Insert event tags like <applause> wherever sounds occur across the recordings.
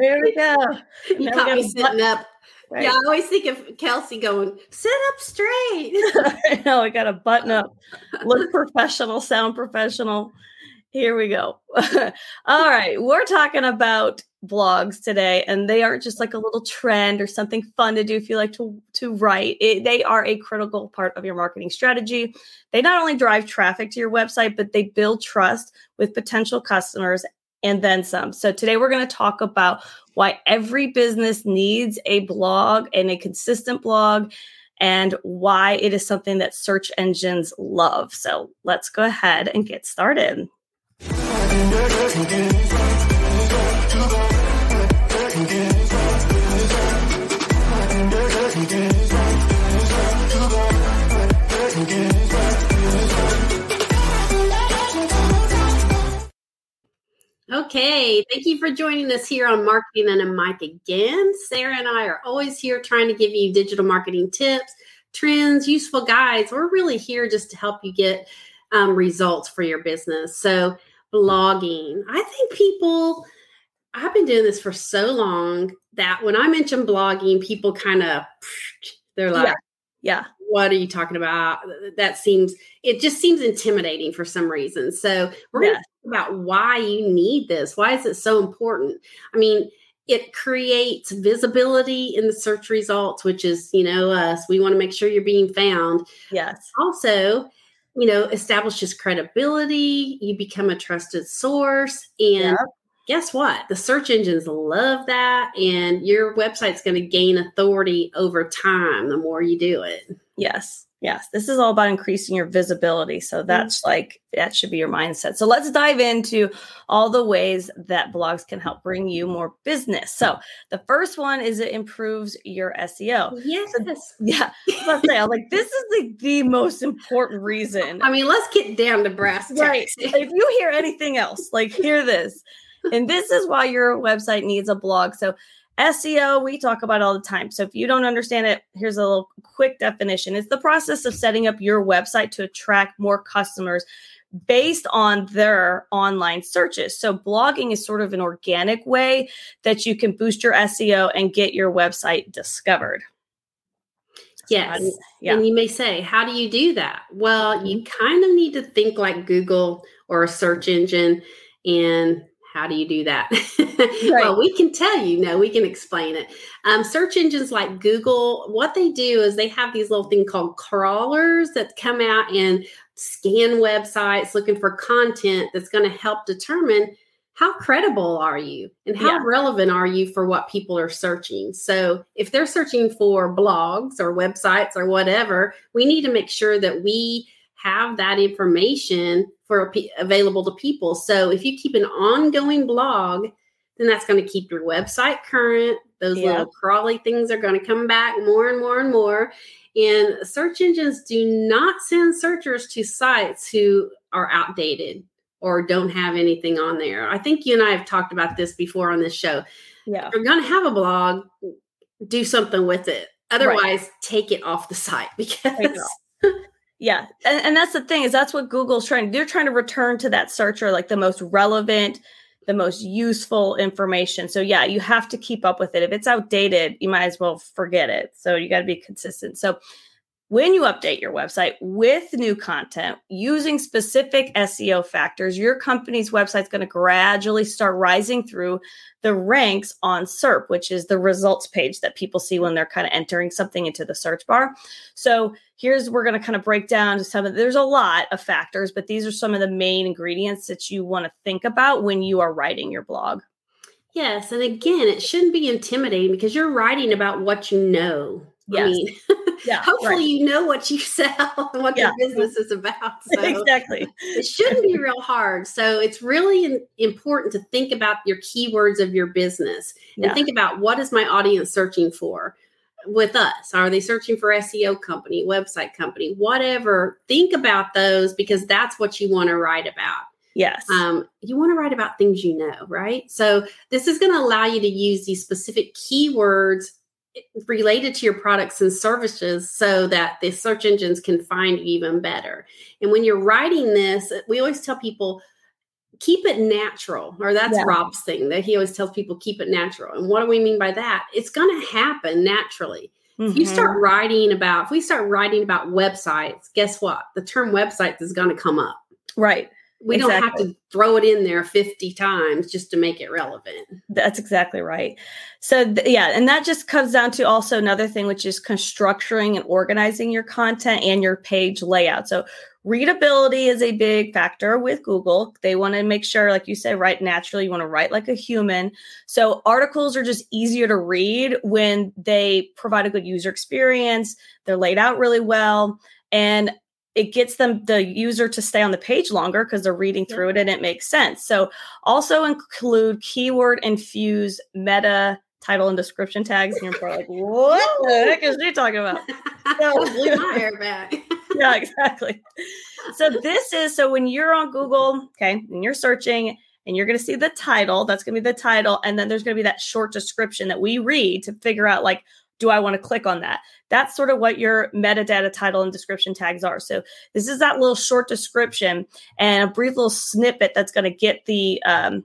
There we go. <laughs> You Now caught got me sitting up. Right. Yeah, I always think of Kelsey going, sit up straight. <laughs> I know I got to button up, <laughs> look professional, sound professional. Here we go. All right, we're talking about blogs today, and they aren't just like a little trend or something fun to do if you like to to write. It, they are a critical part of your marketing strategy. They not only drive traffic to your website, but they build trust with potential customers and then some. So today we're going to talk about why every business needs a blog and a consistent blog and why it is something that search engines love. So let's go ahead and get started. <laughs> Okay, thank you for joining us here on Marketing and a Mic again. Sarah and I are always here trying to give you digital marketing tips, trends, useful guides. We're really here just to help you get um, results for your business. So, blogging, I think people, I've been doing this for so long that when I mention blogging, people kind of, <sniffs> they're like, Yeah. Yeah. what are you talking about? That seems, it just seems intimidating for some reason. So we're going to about why you need this. Why is it so important? I mean, it creates visibility in the search results, which is, you know, us. We want to make sure you're being found. Yes. Also, you know, establishes credibility. You become a trusted source. And Yep. Guess what? The search engines love that. And your website's going to gain authority over time the more you do it. Yes. Yes. This is all about increasing your visibility. So mm-hmm. that's like, that should be your mindset. So let's dive into all the ways that blogs can help bring you more business. So the first one is it improves your SEO. Yes. <laughs> Yeah. I was say, I was like, this is like the most important reason. I mean, let's get down to brass tacks. Right. if you hear anything else, like hear this. And this is why your website needs a blog. So SEO, we talk about all the time. So if you don't understand it, here's a little quick definition. It's the process of setting up your website to attract more customers based on their online searches. So blogging is sort of an organic way that you can boost your SEO and get your website discovered. Yes. you- yeah. And you may say, how do you do that? Well, you mm-hmm. kind of need to think like Google or a search engine. And how do you do that? <laughs> well, we can tell you, no, we can explain it. Um, search engines like Google, what they do is they have these little thing called crawlers that come out and scan websites looking for content that's going to help determine how credible are you and how Yeah. relevant are you for what people are searching. So, if they're searching for blogs or websites or whatever, we need to make sure that we have that information for available to people. So, if you keep an ongoing blog, then that's going to keep your website current. Those Yeah. little crawly things are going to come back more and more and more. And search engines do not send searchers to sites who are outdated or don't have anything on there. I think you and I have talked about this before on this show. Yeah. If you're going to have a blog, do something with it. Otherwise, take it off the site <laughs> because Take it off. <laughs> Yeah. And, and that's the thing is that's what Google's trying. They're trying to return to that searcher like the most relevant, the most useful information. So yeah, you have to keep up with it. If it's outdated, you might as well forget it. So you got to be consistent. So when you update your website with new content using specific SEO factors, your company's website is going to gradually start rising through the ranks on SERP, which is the results page that people see when they're kind of entering something into the search bar. So here's we're going to kind of break down some of there's a lot of factors, but these are some of the main ingredients that you want to think about when you are writing your blog. Yes, and again, it shouldn't be intimidating because you're writing about what you know. I mean, <laughs> Yeah, <laughs> hopefully right. you know what you <laughs> sell and what Yeah. your business is about. So exactly. it shouldn't be real hard. So it's really important to think about your keywords of your business and Yeah. think about what is my audience searching for with us? Are they searching for SEO company, website company, whatever? Think about those because that's what you want to write about. Yes. Um, you want to write about things you know, right? So this is going to allow you to use these specific keywords related to your products and services so that the search engines can find you even better. And when you're writing this, we always tell people keep it natural, or that's yeah. Rob's thing that he always tells people keep it natural. And what do we mean by that? It's going to happen naturally. Mm-hmm. If you start mm-hmm. writing about, if we start writing about websites, guess what? The term websites is going to come up. Right. We exactly. don't have to throw it in there 50 times just to make it relevant. That's exactly right. So, th- yeah, and that just comes down to also another thing, which is constructing and organizing your content and your page layout. So, readability is a big factor with Google. They want to make sure, like you say, write naturally. You want to write like a human. So, articles are just easier to read when they provide a good user experience, they're laid out really well. And it gets them the user to stay on the page longer because they're reading through it and it makes sense. So also include keyword infuse meta title and description tags. And you're probably like, <laughs> what the heck is she talking about? So, <laughs> blew my hair back. <laughs> yeah, exactly. So this is so when you're on Google, okay, and you're searching and you're going to see the title, that's going to be the title. And then there's going to be that short description that we read to figure out like, do I want to click on that? That's sort of what your metadata title and description tags are. So this is that little short description and a brief little snippet that's going to get the um,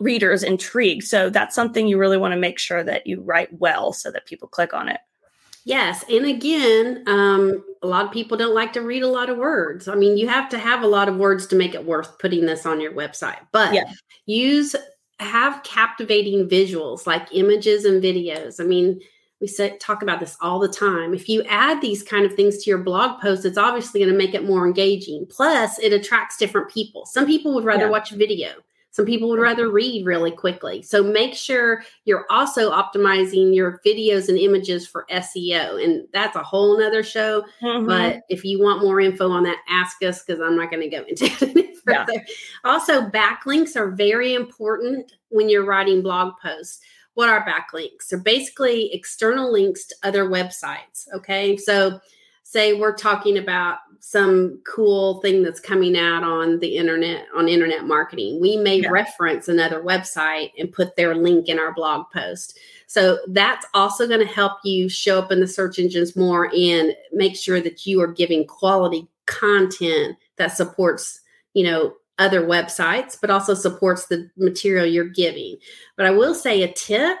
readers intrigued. So that's something you really want to make sure that you write well so that people click on it. Yes. And again, um, a lot of people don't like to read a lot of words. I mean, you have to have a lot of words to make it worth putting this on your website, but yeah. use have captivating visuals like images and videos. I mean, we say, talk about this all the time. If you add these kind of things to your blog post, it's obviously going to make it more engaging. Plus, it attracts different people. Some people would rather yeah. watch video. Some people would rather read really quickly. So make sure you're also optimizing your videos and images for SEO. And that's a whole nother show. Mm-hmm. But if you want more info on that, ask us because I'm not going to go into it further. Yeah. Also, backlinks are very important when you're writing blog posts what are backlinks? They're basically external links to other websites. Okay. So, say we're talking about some cool thing that's coming out on the internet, on internet marketing. We may yeah. reference another website and put their link in our blog post. So, that's also going to help you show up in the search engines more and make sure that you are giving quality content that supports you know other websites, but also supports the material you're giving. But I will say a tip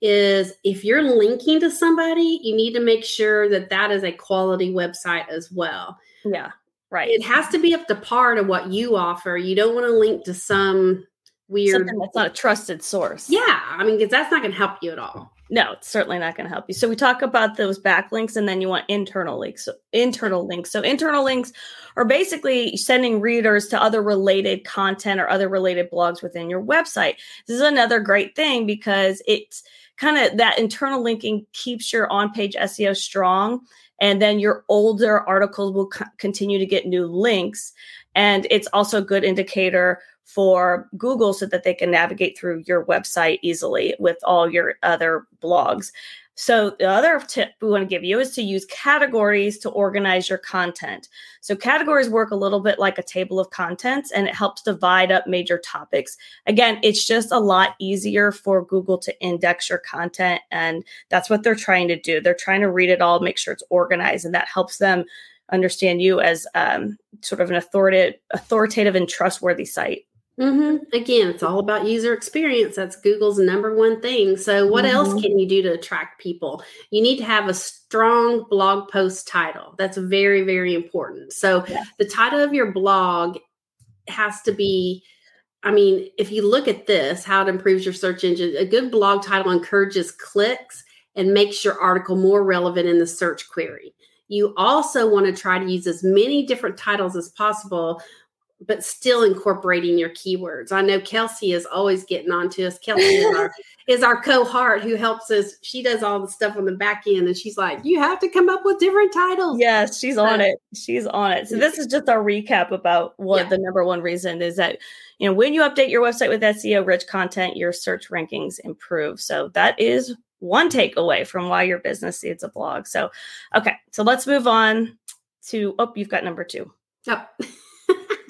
is if you're linking to somebody, you need to make sure that that is a quality website as well. Yeah, right. It has to be up to par to what you offer. You don't want to link to some weird Something that's not a trusted source. Yeah, I mean, because that's not going to help you at all. No, it's certainly not going to help you. So we talk about those backlinks and then you want internal links. So internal links. So internal links are basically sending readers to other related content or other related blogs within your website. This is another great thing because it's kind of that internal linking keeps your on-page SEO strong and then your older articles will co- continue to get new links and it's also a good indicator for Google so that they can navigate through your website easily with all your other blogs. So, the other tip we want to give you is to use categories to organize your content. So, categories work a little bit like a table of contents and it helps divide up major topics. Again, it's just a lot easier for Google to index your content. And that's what they're trying to do. They're trying to read it all, make sure it's organized, and that helps them understand you as um, sort of an authoritative, authoritative and trustworthy site. Mm-hmm. Again, it's all about user experience. That's Google's number one thing. So, what mm-hmm. else can you do to attract people? You need to have a strong blog post title. That's very, very important. So, yeah. the title of your blog has to be I mean, if you look at this, how it improves your search engine, a good blog title encourages clicks and makes your article more relevant in the search query. You also want to try to use as many different titles as possible but still incorporating your keywords. I know Kelsey is always getting on to us. Kelsey is our, <laughs> is our cohort who helps us. She does all the stuff on the back end and she's like, you have to come up with different titles. Yes, she's on it. She's on it. So this is just a recap about what yeah. the number one reason is that, you know, when you update your website with SEO rich content, your search rankings improve. So that is one takeaway from why your business needs a blog. So, okay. So let's move on to, oh, you've got number two. Oh. <laughs>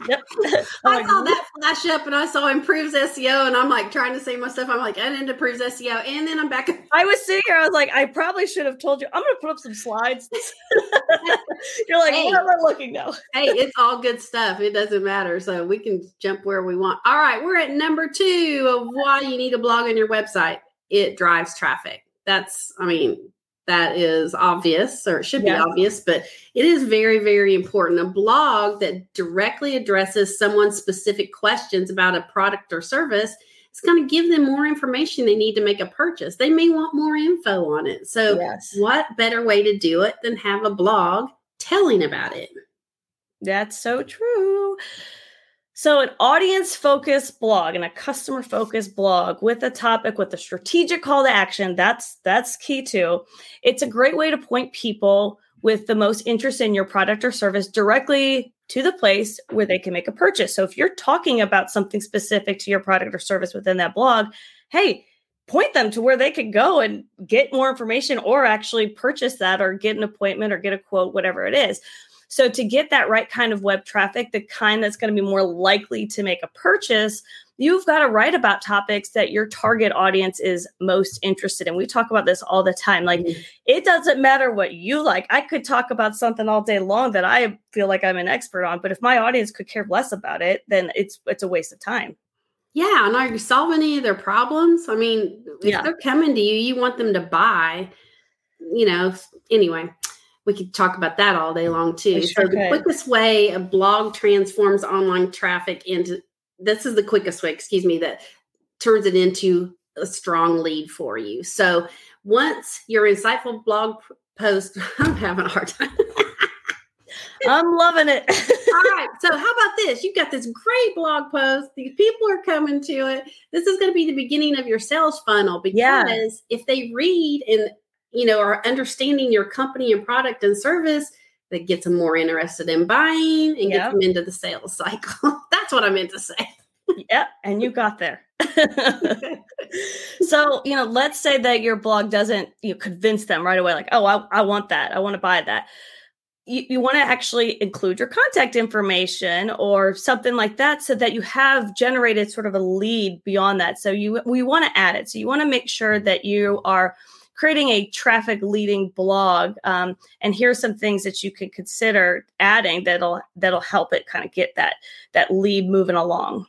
Yep. <laughs> I saw that flash up and I saw improves SEO and I'm like trying to save my stuff. I'm like, and it improves SEO. And then I'm back. I was sitting here. I was like, I probably should have told you. I'm going to put up some slides. <laughs> You're like, hey, where am I looking now? <laughs> hey, it's all good stuff. It doesn't matter. So we can jump where we want. All right. We're at number two of why you need a blog on your website. It drives traffic. That's, I mean, that is obvious or it should be obvious, but it is very, very important. A blog that directly addresses someone's specific questions about a product or service is going to give them more information they need to make a purchase. They may want more info on it. So, yes. what better way to do it than have a blog telling about it? That's so true. So, an audience focused blog and a customer focused blog with a topic with a strategic call to action, that's that's key too. It's a great way to point people with the most interest in your product or service directly to the place where they can make a purchase. So, if you're talking about something specific to your product or service within that blog, hey, point them to where they could go and get more information or actually purchase that or get an appointment or get a quote, whatever it is. So to get that right kind of web traffic, the kind that's going to be more likely to make a purchase, you've got to write about topics that your target audience is most interested in. We talk about this all the time. Like mm-hmm. it doesn't matter what you like. I could talk about something all day long that I feel like I'm an expert on, but if my audience could care less about it, then it's it's a waste of time. Yeah, and are you solving any of their problems? I mean, if yeah. they're coming to you, you want them to buy, you know, anyway we could talk about that all day long too. Sure so the could. quickest way a blog transforms online traffic into this is the quickest way, excuse me, that turns it into a strong lead for you. So once your insightful blog post, <laughs> I'm having a hard time. I'm loving it. <laughs> All right. So, how about this? You've got this great blog post. These people are coming to it. This is going to be the beginning of your sales funnel because yeah. if they read and you know, are understanding your company and product and service that gets them more interested in buying and yep. gets them into the sales cycle. <laughs> That's what I meant to say. yeah, and you got there. <laughs> so, you know, let's say that your blog doesn't you know, convince them right away, like, oh, I, I want that. I want to buy that. You, you want to actually include your contact information or something like that so that you have generated sort of a lead beyond that. So you we want to add it. So you want to make sure that you are – creating a traffic leading blog um, and here's some things that you could consider adding that'll that'll help it kind of get that that lead moving along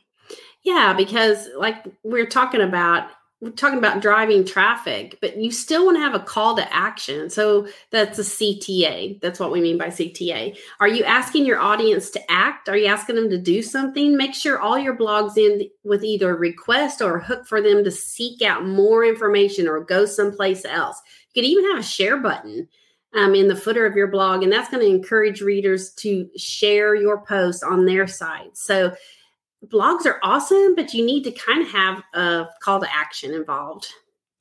yeah because like we're talking about we're talking about driving traffic, but you still want to have a call to action. So that's a CTA. That's what we mean by CTA. Are you asking your audience to act? Are you asking them to do something? Make sure all your blogs end with either a request or a hook for them to seek out more information or go someplace else. You could even have a share button um, in the footer of your blog, and that's going to encourage readers to share your post on their site. So blogs are awesome, but you need to kind of have a call to action involved.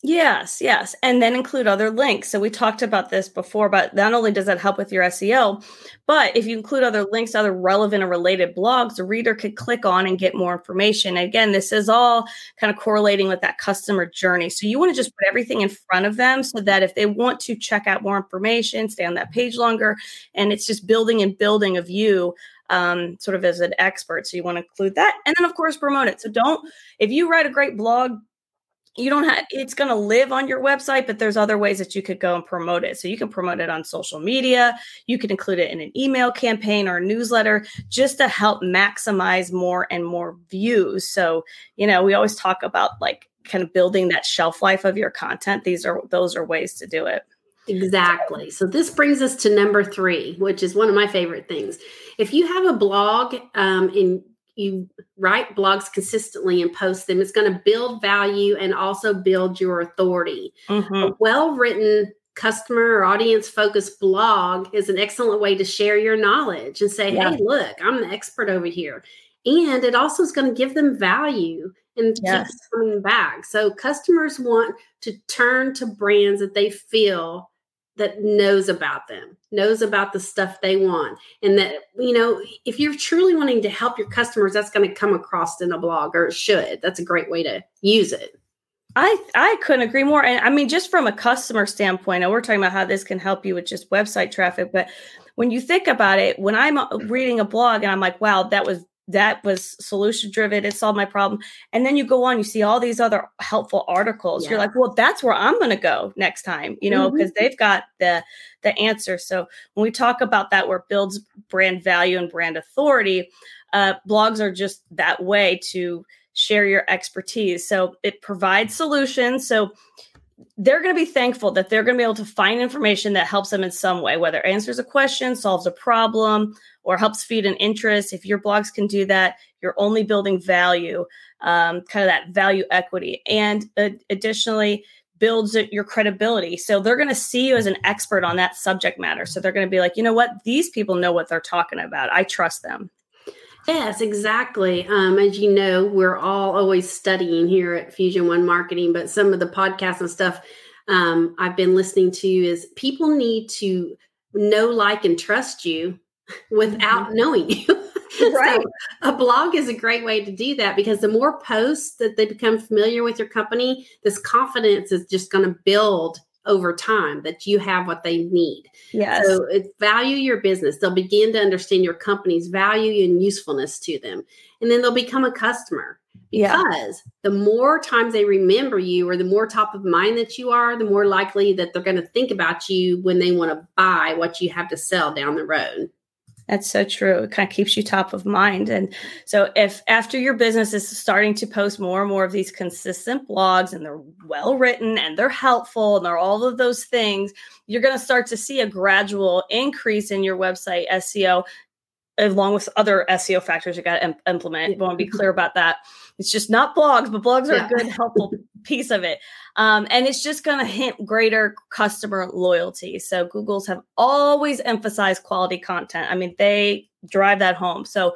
Yes, yes. And then include other links. So we talked about this before, but not only does that help with your SEO, but if you include other links, other relevant or related blogs, the reader could click on and get more information. again, this is all kind of correlating with that customer journey. So you want to just put everything in front of them so that if they want to check out more information, stay on that page longer, and it's just building and building of you um, sort of as an expert. So you want to include that. And then, of course, promote it. So don't, if you write a great blog, you don't have it's going to live on your website but there's other ways that you could go and promote it so you can promote it on social media you can include it in an email campaign or newsletter just to help maximize more and more views so you know we always talk about like kind of building that shelf life of your content these are those are ways to do it Exactly. So this brings us to number three, which is one of my favorite things. If you have a blog um, and you write blogs consistently and post them, it's going to build value and also build your authority. Mm-hmm. A well written customer or audience focused blog is an excellent way to share your knowledge and say, yeah. hey, look, I'm the expert over here. And it also is going to give them value and yes. keep coming back. So customers want to turn to brands that they feel that knows about them, knows about the stuff they want. And that, you know, if you're truly wanting to help your customers, that's going to come across in a blog or it should. That's a great way to use it. I I couldn't agree more. And I mean, just from a customer standpoint, and we're talking about how this can help you with just website traffic, but when you think about it, when I'm uh, reading a blog and I'm like, wow, that was that was solution driven it solved my problem. And then you go on you see all these other helpful articles. Yeah. you're like well that's where i'm going to go next time you know because mm-hmm. they've got the the answer. So when we talk about that where it builds brand value and brand authority uh, blogs are just that way to share your expertise. So it provides solutions. So they're going to be thankful that they're going to be able to find information that helps them in some way, whether answers a question, solves a problem, or helps feed an interest. If your blogs can do that, you're only building value, um, kind of that value equity. And uh, additionally, builds your credibility. So they're going to see you as an expert on that subject matter. So they're going to be like, you know what? These people know what they're talking about. I trust them. Yes, exactly. Um, as you know, we're all always studying here at Fusion One Marketing, but some of the podcasts and stuff um, I've been listening to is people need to know, like, and trust you without mm-hmm. knowing you. <laughs> right. So a blog is a great way to do that because the more posts that they become familiar with your company, this confidence is just going to build over time that you have what they need. Yes. So value your business. They'll begin to understand your company's value and usefulness to them. And then they'll become a customer because yeah. the more times they remember you or the more top of mind that you are, the more likely that they're going to think about you when they want to buy what you have to sell down the road. That's so true. It kind of keeps you top of mind. And so, if after your business is starting to post more and more of these consistent blogs and they're well written and they're helpful and they're all of those things, you're going to start to see a gradual increase in your website SEO along with other SEO factors you got to implement. I want to be mm-hmm. clear about that. It's just not blogs, but blogs are yeah. a good, helpful <laughs> piece of it. Um, and it's just going to hint greater customer loyalty. So Google's have always emphasized quality content. I mean, they drive that home. So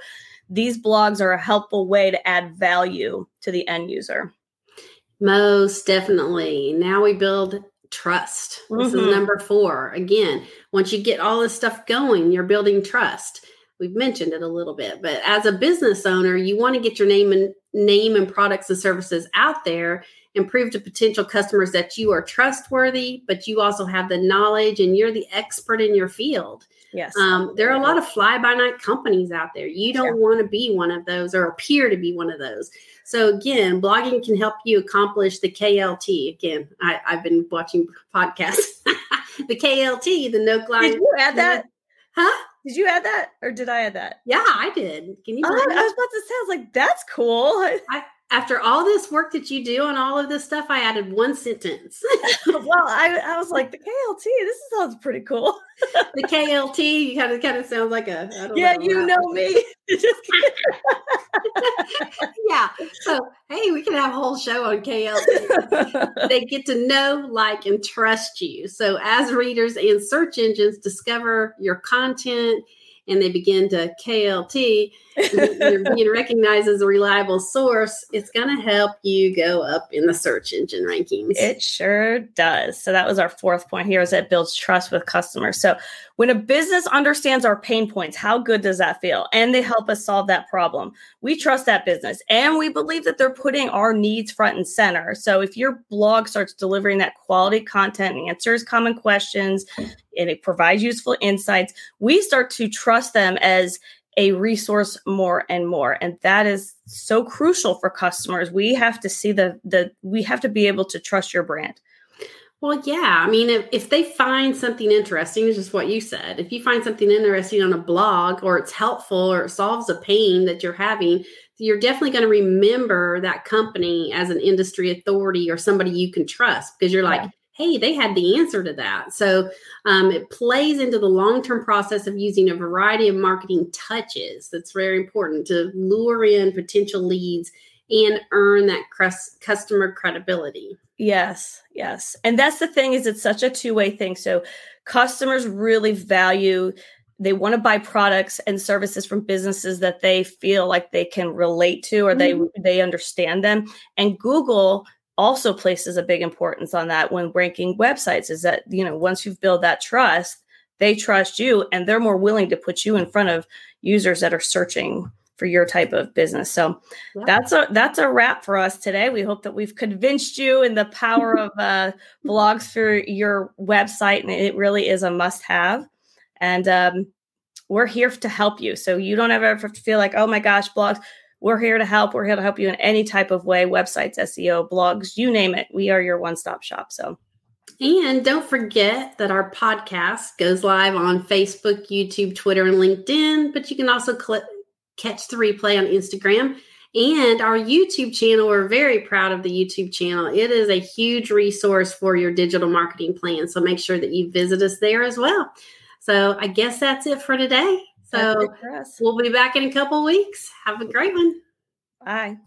these blogs are a helpful way to add value to the end user. Most definitely. Now we build trust. This mm-hmm. is number four. Again, once you get all this stuff going, you're building trust we've mentioned it a little bit but as a business owner you want to get your name and name and products and services out there and prove to potential customers that you are trustworthy but you also have the knowledge and you're the expert in your field. Yes. Um, there are a lot of fly-by-night companies out there. You don't sure. want to be one of those or appear to be one of those. So again blogging can help you accomplish the KLT again I, have been watching podcasts. <laughs> The KLT the no client did you add that? Huh did you add that or did I add that? Yeah, I did. Can you? Oh, I was about to say, I was like, that's cool. I, after all this work that you do on all of this stuff, I added one sentence. <laughs> well, I, I was like, the KLT, this sounds pretty cool. the KLT you kind of kind of sounds like a yeah, know, you know me. <laughs> <laughs> yeah. So hey, we can have a whole show on KLT. they get to know, like, and trust you. So as readers and search engines discover your content and they begin to KLT, you're <laughs> being recognized as a reliable source, it's going to help you go up in the search engine rankings. It sure does. So that was our fourth point here is that builds trust with customers. So when a business understands our pain points, how good does that feel? And they help us solve that problem. We trust that business and we believe that they're putting our needs front and center. So if your blog starts delivering that quality content and answers common questions and it provides useful insights, we start to trust them as a resource more and more and that is so crucial for customers. We have to see the the we have to be able to trust your brand. Well yeah i mean if, if they find something interesting is just what you said if you find something interesting on a blog or it's helpful or it solves a pain that you're having you're definitely going to remember that company as an industry authority or somebody you can trust because you're like yeah hey, they had the answer to that. So um, it plays into the long term process of using a variety of marketing touches. That's very important to lure in potential leads and earn that customer credibility. Yes, yes. And that's the thing is it's such a two-way thing. So customers really value they want to buy products and services from businesses that they feel like they can relate to or mm-hmm. they they understand them and Google also places a big importance on that when ranking websites is that you know once you've built that trust they trust you and they're more willing to put you in front of users that are searching for your type of business so yeah. that's a that's a wrap for us today we hope that we've convinced you in the power of uh, blogs for your website and it really is a must have and um, we're here to help you. So you don't ever have to feel like, oh my gosh, blogs. We're here to help. We're here to help you in any type of way websites, SEO, blogs, you name it. We are your one stop shop. So, and don't forget that our podcast goes live on Facebook, YouTube, Twitter, and LinkedIn, but you can also catch the replay on Instagram and our YouTube channel. We're very proud of the YouTube channel. It is a huge resource for your digital marketing plan. So make sure that you visit us there as well. So I guess that's it for today. So we'll be back in a couple weeks. Have a great one. Bye.